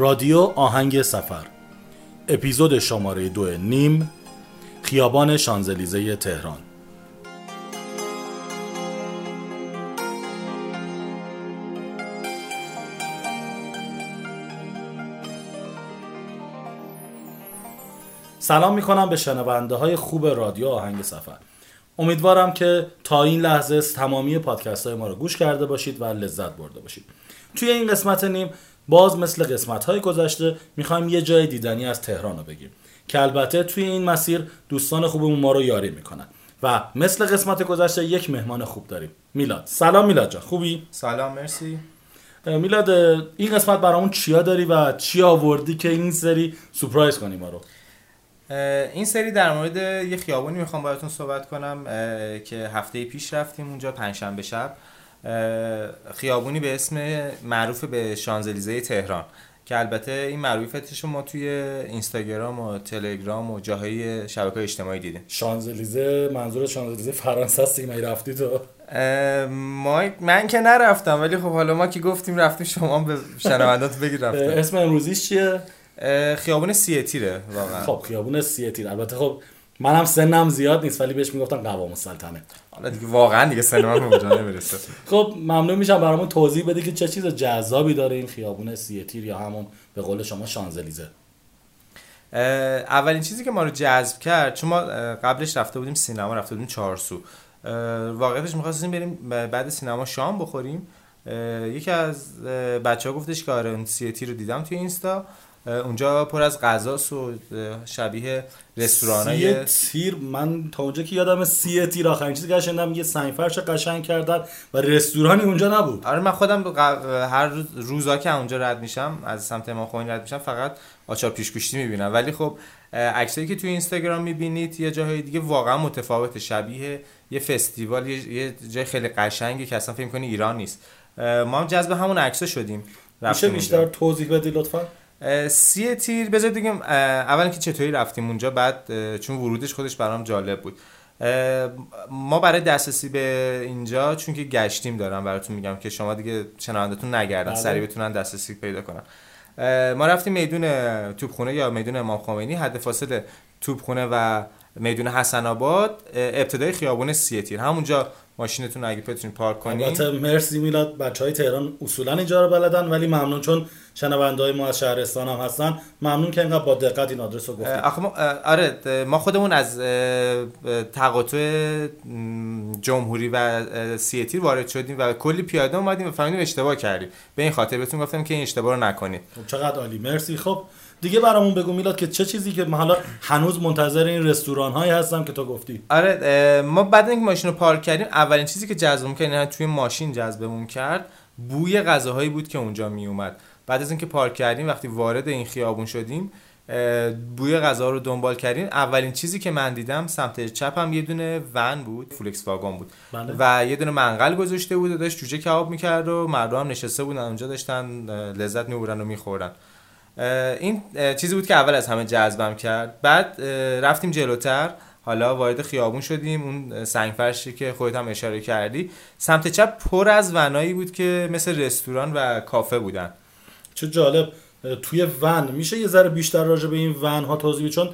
رادیو آهنگ سفر. اپیزود شماره دو نیم خیابان شانزلیزه تهران. سلام می‌کنم به شنونده های خوب رادیو آهنگ سفر. امیدوارم که تا این لحظه تمامی پادکست های ما رو گوش کرده باشید و لذت برده باشید. توی این قسمت نیم باز مثل قسمت های گذشته می‌خوایم یه جای دیدنی از تهران رو بگیم که البته توی این مسیر دوستان خوبمون ما رو یاری می‌کنن. و مثل قسمت گذشته یک مهمان خوب داریم. میلاد. سلام میلاد جان. خوبی؟ سلام مرسی. میلاد این قسمت برامون چیا داری و چی آوردی که این سری سورپرایز کنی ما رو؟ این سری در مورد یه خیابونی می‌خوام باهاتون صحبت کنم که هفته پیش رفتیم اونجا پنجشنبه شب. خیابونی به اسم معروف به شانزلیزه تهران که البته این معروفتش ما توی اینستاگرام و تلگرام و جاهای شبکه اجتماعی دیدیم. شانزلیزه منظور شانزلیزه فرانسه است که رفتی تو؟ ما من که نرفتم ولی خب حالا ما که گفتیم رفتیم شما به شنوندات بگید رفتیم. اسم امروزیش چیه؟ خیابون سیتیره واقعا. خب خیابون سیتیر البته خب منم سنم زیاد نیست ولی بهش می‌گفتن قوام السلطنه. حالا دیگه واقعا دیگه سن من اونجا نمی‌رسه. خب ممنون میشم برامون توضیح بده که چه چیز جذابی داره این خیابون سیتیر یا همون به قول شما شانزلیزه. اولین چیزی که ما رو جذب کرد چون ما قبلش رفته بودیم سینما رفته بودیم چهارسو. واقعیتش می‌خواستیم بریم بعد سینما شام بخوریم. یکی از بچه ها گفتش که آره سیتی رو دیدم توی اینستا. اونجا پر از غذاست و شبیه رستوران های تیر من تا اونجا که یادم سی تیر آخرین چیزی که شنیدم یه سنگ فرش قشنگ کردن و رستورانی اونجا نبود. آره من خودم هر روز روزا که اونجا رد میشم از سمت امام خمینی رد میشم فقط آچار پیش گوشتی می‌بینم. ولی خب عکسایی که توی اینستاگرام می‌بینید یه جاهای دیگه واقعا متفاوت. شبیه یه فستیوال یه جای خیلی قشنگی که اصلا فکر کنی ایران نیست. ما هم جذب همون عکسا شدیم. میشه بیشتر توضیح بدی لطفا؟ سی تیر بذار دیگه اول که چطوری رفتیم اونجا بعد چون ورودش خودش برام جالب بود. ما برای دسترسی به اینجا چون که گشتیم دارم براتون میگم که شما دیگه شنوندتون نگردن بله. سریع بتونن دسترسی پیدا کنن. ما رفتیم میدون توپخونه یا میدون امام خمینی. حد فاصله توپخونه و میدون حسن آباد ابتدای خیابون سی تیر. همونجا ماشینتون اگه بتونید پارک کنید البته مرسی میلاد. بچه های تهران اصولا اینجا رو بلدن ولی ممنون چون شنونده های ما از شهرستان هم هستن. ممنون که اینقدر با دقت این آدرس رو گفتید. آخه ما آره ما خودمون از تقاطع جمهوری و سیتی وارد شدیم و کلی پیاده اومدیم و فهمیدیم اشتباه کردیم. به این خاطر بهتون گفتم که این اشتباه رو نکنید. خب چقدر عالی. مرسی. خب دیگه برامون بگو میلاد که چه چیزی که حالا هنوز منتظر این رستوران هایی هستم که تو گفتی؟ آره ما بعد اینکه ماشین رو پارک کردیم اولین چیزی که جذبمون کرد یعنی توی ماشین جذبمون کرد بوی غذاهایی بود که اونجا می اومد بعد از اینکه پارک کردیم وقتی وارد این خیابون شدیم بوی غذا رو دنبال کردیم. اولین چیزی که من دیدم سمت چپم یه دونه ون بود فولکس واگن بود. بله. و یه دونه منقل گذاشته بود و داشت جوجه کباب می‌کرد و مردم نشسته بودن اونجا داشتن لذت می‌برن و می‌خورن. این چیزی بود که اول از همه جذبم کرد. بعد رفتیم جلوتر. حالا وارد خیابون شدیم. اون سنگ فرشی که خودت هم اشاره کردی. سمت چپ پر از ونایی بود که مثل رستوران و کافه بودن. چه جالب. توی ون میشه یه ذره بیشتر راجع به این ون ها توضیح چون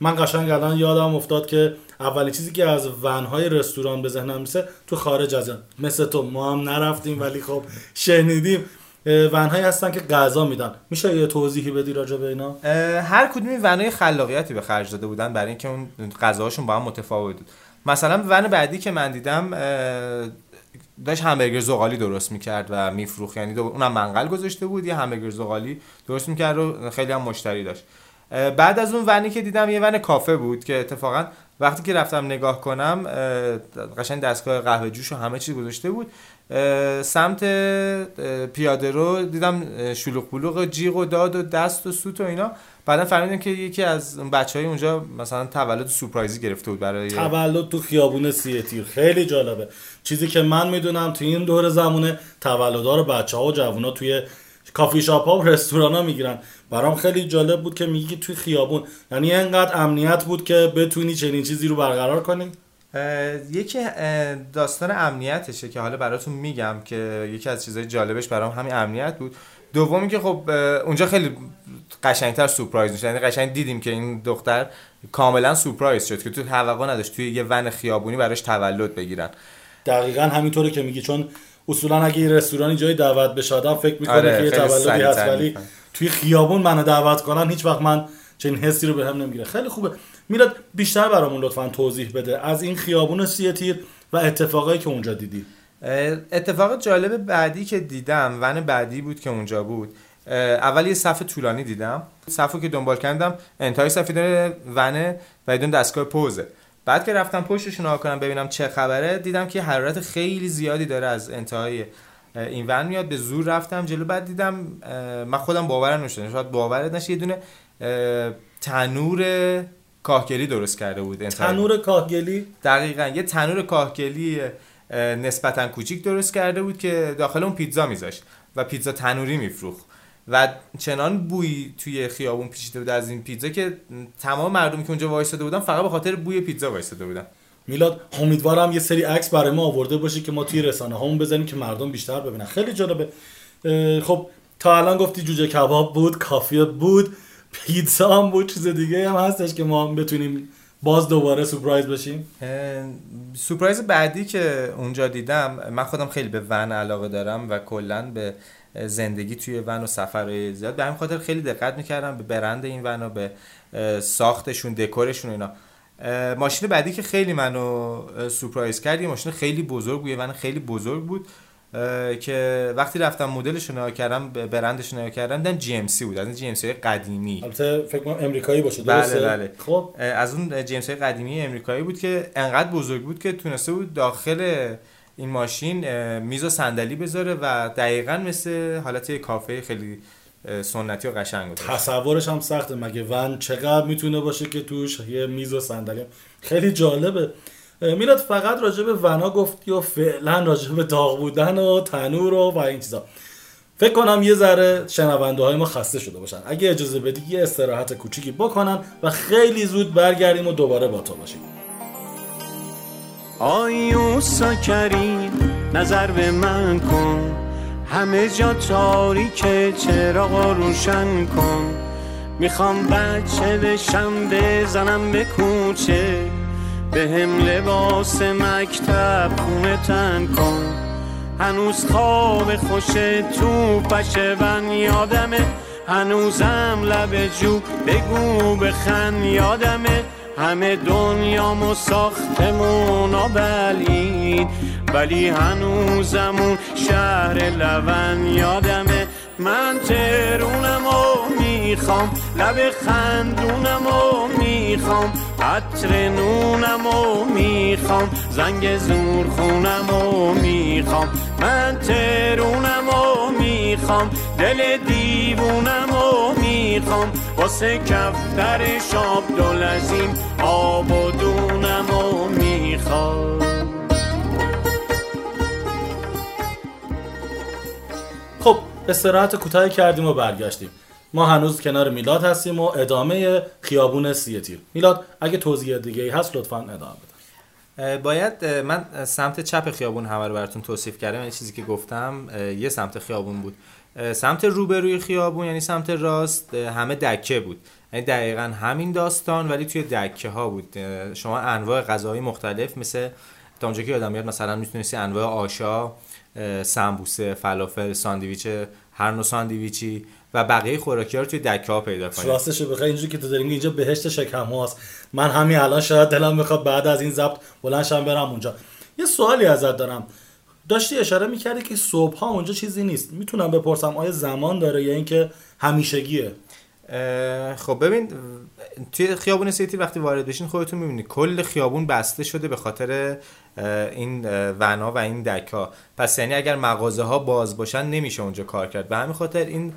من قشنگ الان یادم افتاد که اولین چیزی که از ون های رستوران به ذهنم میسه تو خارج از مثل تو. ما هم نرفتیم ولی خب شنیدیم. ونهایی هستن که غذا میدن. میشه یه توضیحی بدی راجع به اینا؟ هر کدومی ونهای خلاقیتی به خرج داده بودن برای اینکه اون غذاهاشون با هم متفاوت بود. مثلا ون بعدی که من دیدم داشت همبرگر زغالی درست می‌کرد و میفروخت. یعنی اونم منقل گذاشته بود یه همبرگر زغالی درست می‌کرد و خیلی هم مشتری داشت. بعد از اون ونی که دیدم یه ون کافه بود که اتفاقا وقتی که رفتم نگاه کنم قشنگ دستگاه قهوه جوش و همه چیز گذاشته بود. سمت پیاده رو دیدم شلوغ بلوغ جیغ و داد و دست و سوت و اینا. بعدا فهمیدم که یکی از بچه های اونجا مثلا تولد سورپرایزی گرفته بود برای تولد تو خیابون سی تیر خیلی جالبه. چیزی که من می‌دونم تو این دور زمونه تولدها رو بچه ها و جوون ها توی کافی شاپ ها و رستوران ها می‌گیرن. برام خیلی جالب بود که میگی توی خیابون. یعنی اینقدر امنیت بود که بتونی چنین چیزی رو برقرار کنی. یکی داستان امنیتشه که حالا براتون میگم که یکی از چیزهای جالبش برام همین امنیت بود. دومی که خب اونجا خیلی قشنگتر سورپرایز میشه یعنی قشنگ دیدیم که این دختر کاملا سورپرایز شد که تو توقع نداشت توی یه ون خیابونی براش تولد بگیرن. دقیقا همینطوره که میگی چون اصولا اگه یه رستورانی جای دعوت بشه آدم فکر می‌کنه آره، که یه تولدی هست ولی. توی خیابون منو دعوت کنن هیچ وقت من چنین حسی رو بهم نمی‌گیره. خیلی خوبه. میلاد بیشتر برامون لطفا توضیح بده از این خیابون سی تیر و اتفاقایی که اونجا دیدی. اتفاق جالب بعدی که دیدم ون بعدی بود که اونجا بود. اول یه صف طولانی دیدم. صف رو که دنبال کردم انتهای صف داره ونه و یه دستگاه پوزه. بعد که رفتم پشتش نگاه کنم ببینم چه خبره دیدم که حرارت خیلی زیادی داره از انتهای این ون میاد. به زور رفتم جلو بعد دیدم من خودم باورم نشد شاید باورت نشه یه دونه تنور کاهگلی درست کرده بود تنور کاهگلی؟ دقیقا. یه تنور کاهگلی اه، نسبتا کوچیک درست کرده بود که داخل اون پیتزا میذاشت و پیتزا تنوری میفروخت. و چنان بوی توی خیابون پیچیده بود از این پیتزا که تمام مردمی که اونجا وایساده بودن فقط به خاطر بوی پیتزا وایساده بودن. میلاد امیدوارم یه سری عکس برای ما آورده باشه که ما توی رسانه هامون بزنیم که مردم بیشتر ببینن. خیلی جالبه. خب تا الان گفتی جوجه کباب بود کافیه بود. پیتزا هم بود چیز دیگه هم هستش که ما بتونیم باز دوباره سورپرایز بشیم. سورپرایز بعدی که اونجا دیدم من خودم خیلی به ون علاقه دارم و کلا به زندگی توی ون و سفرهای زیاد. به همین خاطر خیلی دقت می‌کردم به برند این ون و به ساختشون دکورشون اینا. ماشین بعدی که خیلی منو سورپرایز کرد یه ماشین خیلی بزرگ بود یه ون خیلی بزرگ بود. که وقتی رفتم مدلش رو نگاه کردم برندش رو نگاه کردم دیدم جی ام سی بود. از این جی ام سی قدیمی. البته فکر کنم امریکایی باشه بله، درسته؟ بله. خب. از اون جیمز های قدیمی امریکایی بود که انقدر بزرگ بود که تونسته بود داخل این ماشین میز و صندلی بذاره و دقیقا مثل حالت یه کافه خیلی سنتی و قشنگ بود. تصورش هم سخته. مگه ون چقدر می‌تونه باشه که توش یه میز و صندلی؟ خیلی جالبه. میلاد فقط راجع به ونا گفتی و فعلا راجع به داغ بودن و تنور و, و این چیزا. فکر کنم یه ذره شنونده های ما خسته شده باشن. اگه اجازه بدی یه استراحت کوچیکی بکنن و خیلی زود برگردیم و دوباره با تو باشیم. آیوسا کریم نظر به من کن. همه جا تاریکه چراغ روشن کن. می‌خوام بچه بشم بزنم به کوچه. به هم لباس مکتب خونه تن کن. هنوز خواب خوش تو پشون یادمه. هنوزم لب جو بگو بخن یادمه. همه دنیامو ساختمون بلید ولی هنوزمون شهر لون یادمه. من ترونمو می‌خوام. لب خندونمو می‌خوام. عطر نونمو می‌خوام زنگ زور خونمو می‌خوام. من ترونمو می‌خوام دل دیوونمو می‌خوام. واسه کفتر شاب دلزین آب و دونمو می‌خوام. خب استراحت کوتاهی کردیم و برگشتیم. ما هنوز کنار میلاد هستیم و ادامه خیابون سی تیر. میلاد اگه توضیح دیگه ای هست لطفا ادامه بده. باید من سمت چپ خیابون همه رو براتون توصیف کردم. این چیزی که گفتم یه سمت خیابون بود. سمت روبروی خیابون یعنی سمت راست همه دکه بود. یعنی دقیقا همین داستان ولی توی دکه ها بود شما انواع غذاهای مختلف مثل تا اونجا که یادم میاد مثلا می‌تونستی انواع آشا سمبوسه فلافل ساندویچ هر نوع ساندویچی و بقیه خوراکی ها رو توی دکه ها پیدا کنید راستش بخوای اینجوری که تو داری میگی اینجا بهشت شکم هاست من همین الان شاید دلم می‌خواد بعد از این ضبط بلندشم برم اونجا. یه سوالی ازت دارم. داشتی اشاره می‌کردی که صبح ها اونجا چیزی نیست. می‌تونم بپرسم آیا زمان داره یا اینکه همیشگیه؟ خب ببین توی خیابون سیتی وقتی وارد بشین خودتون می‌بینید کل خیابون بسته شده به خاطر این ونا و این دکا. پس یعنی اگر مغازه ها باز باشن نمیشه اونجا کار کرد. به همین خاطر این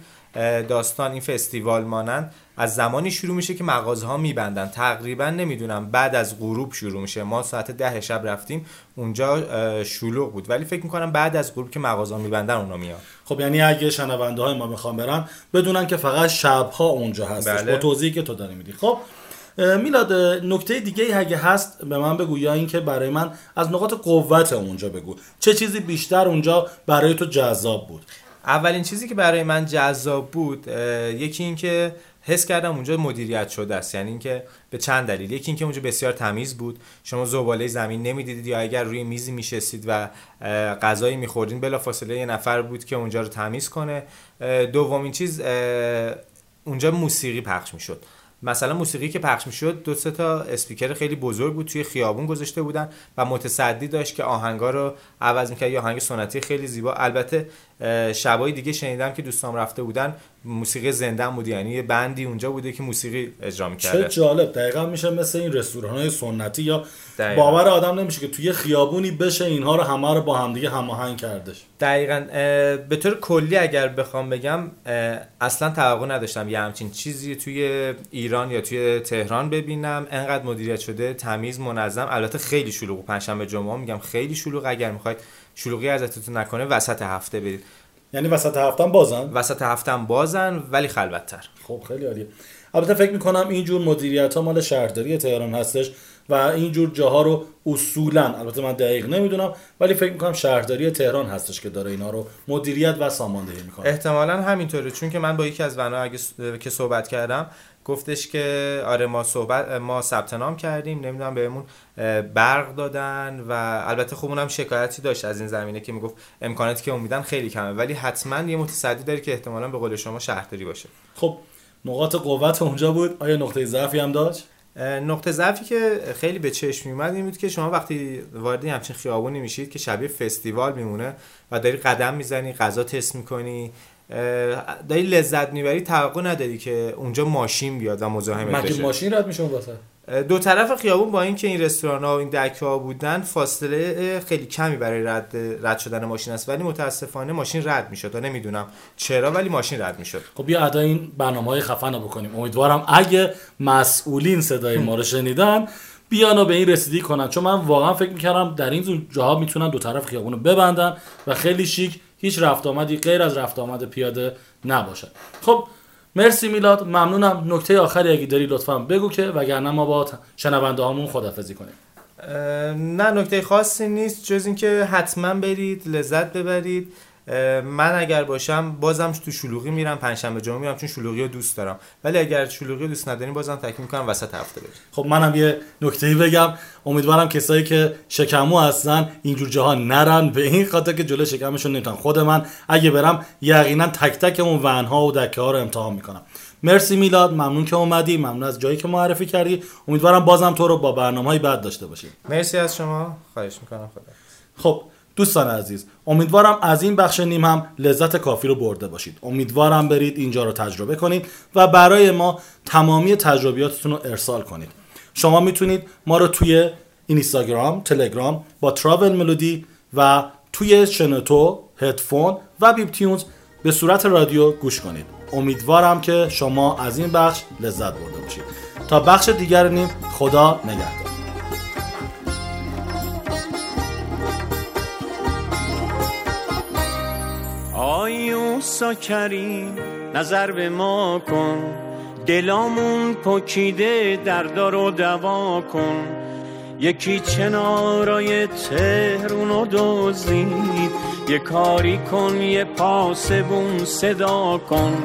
داستان این فستیوال مانند از زمانی شروع میشه که مغازه ها میبندن. تقریبا نمی‌دونم بعد از غروب شروع میشه. ما ساعت ده شب رفتیم اونجا شلوغ بود. ولی فکر می‌کنم بعد از غروب که مغازه ها میبندن اونا میاد خب یعنی اگه شنونده های ما می‌خوام برن بدونن که فقط شبها اونجا هستش. بله. با توضیحی که تو داری میدی. خب میلاد نکته دیگه ای اگه هست به من بگو یا اینکه برای من از نقاط قوت اونجا بگو. چه چیزی بیشتر اونجا برای تو جذاب بود؟ اولین چیزی که برای من جذاب بود یکی این که حس کردم اونجا مدیریت شده است. یعنی اینکه به چند دلیل. یکی اینکه اونجا بسیار تمیز بود. شما زباله زمین نمی‌دیدید یا اگر روی میزی میشستید و غذایی میخوردین بلافاصله یه نفر بود که اونجا رو تمیز کنه. دومین چیز اونجا موسیقی پخش می‌شد. مثلا موسیقی که پخش می‌شد دو سه تا اسپیکر خیلی بزرگ بود توی خیابون گذاشته بودن و متصدی داشت که آهنگا رو عوض می‌کرد. یا آهنگ سنتی خیلی زیبا. البته شبای دیگه شنیدم که دوستام رفته بودن موسیقی زنده بود. یعنی یه بندی اونجا بوده که موسیقی اجرا می‌کرده. چه جالب. دقیقا میشه مثل این رستوران های سنتی یا دقیقا. باور آدم نمیشه که توی خیابونی بشه اینها رو همه رو با همدیگه هماهنگ کردش. دقیقا. به طور کلی اگر بخوام بگم اصلا توقع نداشتم یه همچین چیزی توی ایران یا توی تهران ببینم. انقدر مدیریت شده تمیز منظم. البته خیلی شلوغ پنجشنبه جمعه میگم خیلی شلوغ. اگر می‌خواید شلوغی ازتون نکنه وسط هفته برید. یعنی وسط هفته بازن؟ وسط هفته بازن ولی خلوتتر. خب خیلی عالیه. البته فکر می‌کنم اینجور مدیریت ها مال شهرداری تهران هستش و اینجور جاها رو اصولا البته من دقیق نمی‌دونم ولی فکر می‌کنم شهرداری تهران هستش که داره اینا رو مدیریت و ساماندهی می‌کنه. احتمالا همینطوره چون که من با یکی از ونا اگه که صحبت کردم گفتش که آره ما صحبت ما ثبت نام کردیم نمی‌دونم بهمون برق دادن و البته خب اونم شکایتی داشت از این زمینه که می‌گفت امکاناتی که امیدن خیلی کمه ولی حتما یه متصدی داره که احتمالا به قول شما شهرداری باشه. خب نقاط قوت اونجا بود. آیا نقطه ضعفی هم داشت؟ نقطه ضعفی که خیلی به چشم میومد این بود که شما وقتی وارد همچین خیابونی میشید که شبیه فستیوال میمونه و داری قدم می‌زنی غذا تست می‌کنی داری لذت می‌بری توقع نداری که اونجا ماشین بیاد و مزاحمت بشه. ماشین رد میشه واسه دو طرف خیابون با اینکه این رستوران ها و این دکه ها بودن فاصله خیلی کمی برای رد رد شدن ماشین است. ولی متاسفانه ماشین رد می‌شد و نمی‌دونم چرا ولی ماشین رد می‌شد. خب بیا ادا این برنامه های خفن رو بکنیم. امیدوارم اگه مسئولین صدای ما رو شنیدن بیان و به این رسیدگی کنن. چون من واقعا فکر می‌کردم در این جاها می‌تونن دو طرف خیابون رو ببندن و خیلی شیک هیچ رفت آمدی غیر از رفت آمد پیاده نباشه خب مرسی میلاد ممنونم. نکته آخری اگه داری لطفا بگو که وگرنه ما با شنونده هامون خدافزی کنیم. نه نکته خاصی نیست. جز اینکه حتما برید لذت ببرید. من اگر باشم بازم تو شلوغی میرم پنجشنبه جمعه میرم چون شلوغی رو دوست دارم. ولی اگر شلوغی رو دوست نداریم بازم تکمیل می‌کنم وسط هفته بریم. خب منم یه نکته بگم. امیدوارم کسایی که شکمو هستن اینجور جاها نرن. به این خاطر که جلو شکمشون نمی‌تونن. خود من اگه برم یقینا تک تک اون ونها و دکه ها رو امتحان می‌کنم. مرسی میلاد. ممنون که اومدی. ممنون از جایی که معرفی کردی. امیدوارم بازم تو رو با برنامه های بعد داشته باشیم. مرسی از شما. خواهش می‌کنم. خدا. خب دوستان عزیز امیدوارم از این بخش نیم هم لذت کافی رو برده باشید. امیدوارم برید اینجا رو تجربه کنید و برای ما تمامی تجربیاتتون رو ارسال کنید. شما می‌تونید ما رو توی اینستاگرام تلگرام با تراول ملودی و توی شنوتو هدفون و بیب تیونز به صورت رادیو گوش کنید. امیدوارم که شما از این بخش لذت برده باشید. تا بخش دیگر نیم خدا نگهدار. موسا کریم نظر به ما کن. دلامون پکیده دردار و دوا کن. یکی چنارای تهرون دوزید یه کاری کن یه پاسبون صدا کن.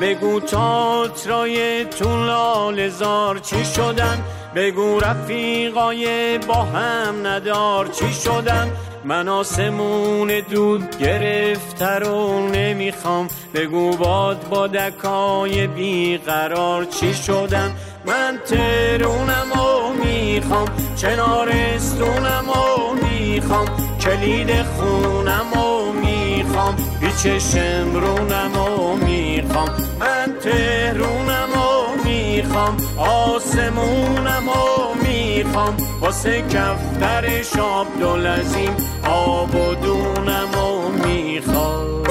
بگو تاترای تو لالزار چی شدن؟ بگو رفیقای با هم ندار چی شدن؟ من آسمون دود گرفته رو نمی‌خوام. بگو باد با دکای بیقرار چی شدن؟ من ترونم و می‌خوام چنارستونم و می‌خوام کلید خونم و می‌خوام بیچه شمرونم و می‌خوام. من تهرونم و می‌خوام آسمونم و می‌خوام واسه کفتر شاب دلزیم آب و دونم و می‌خوام.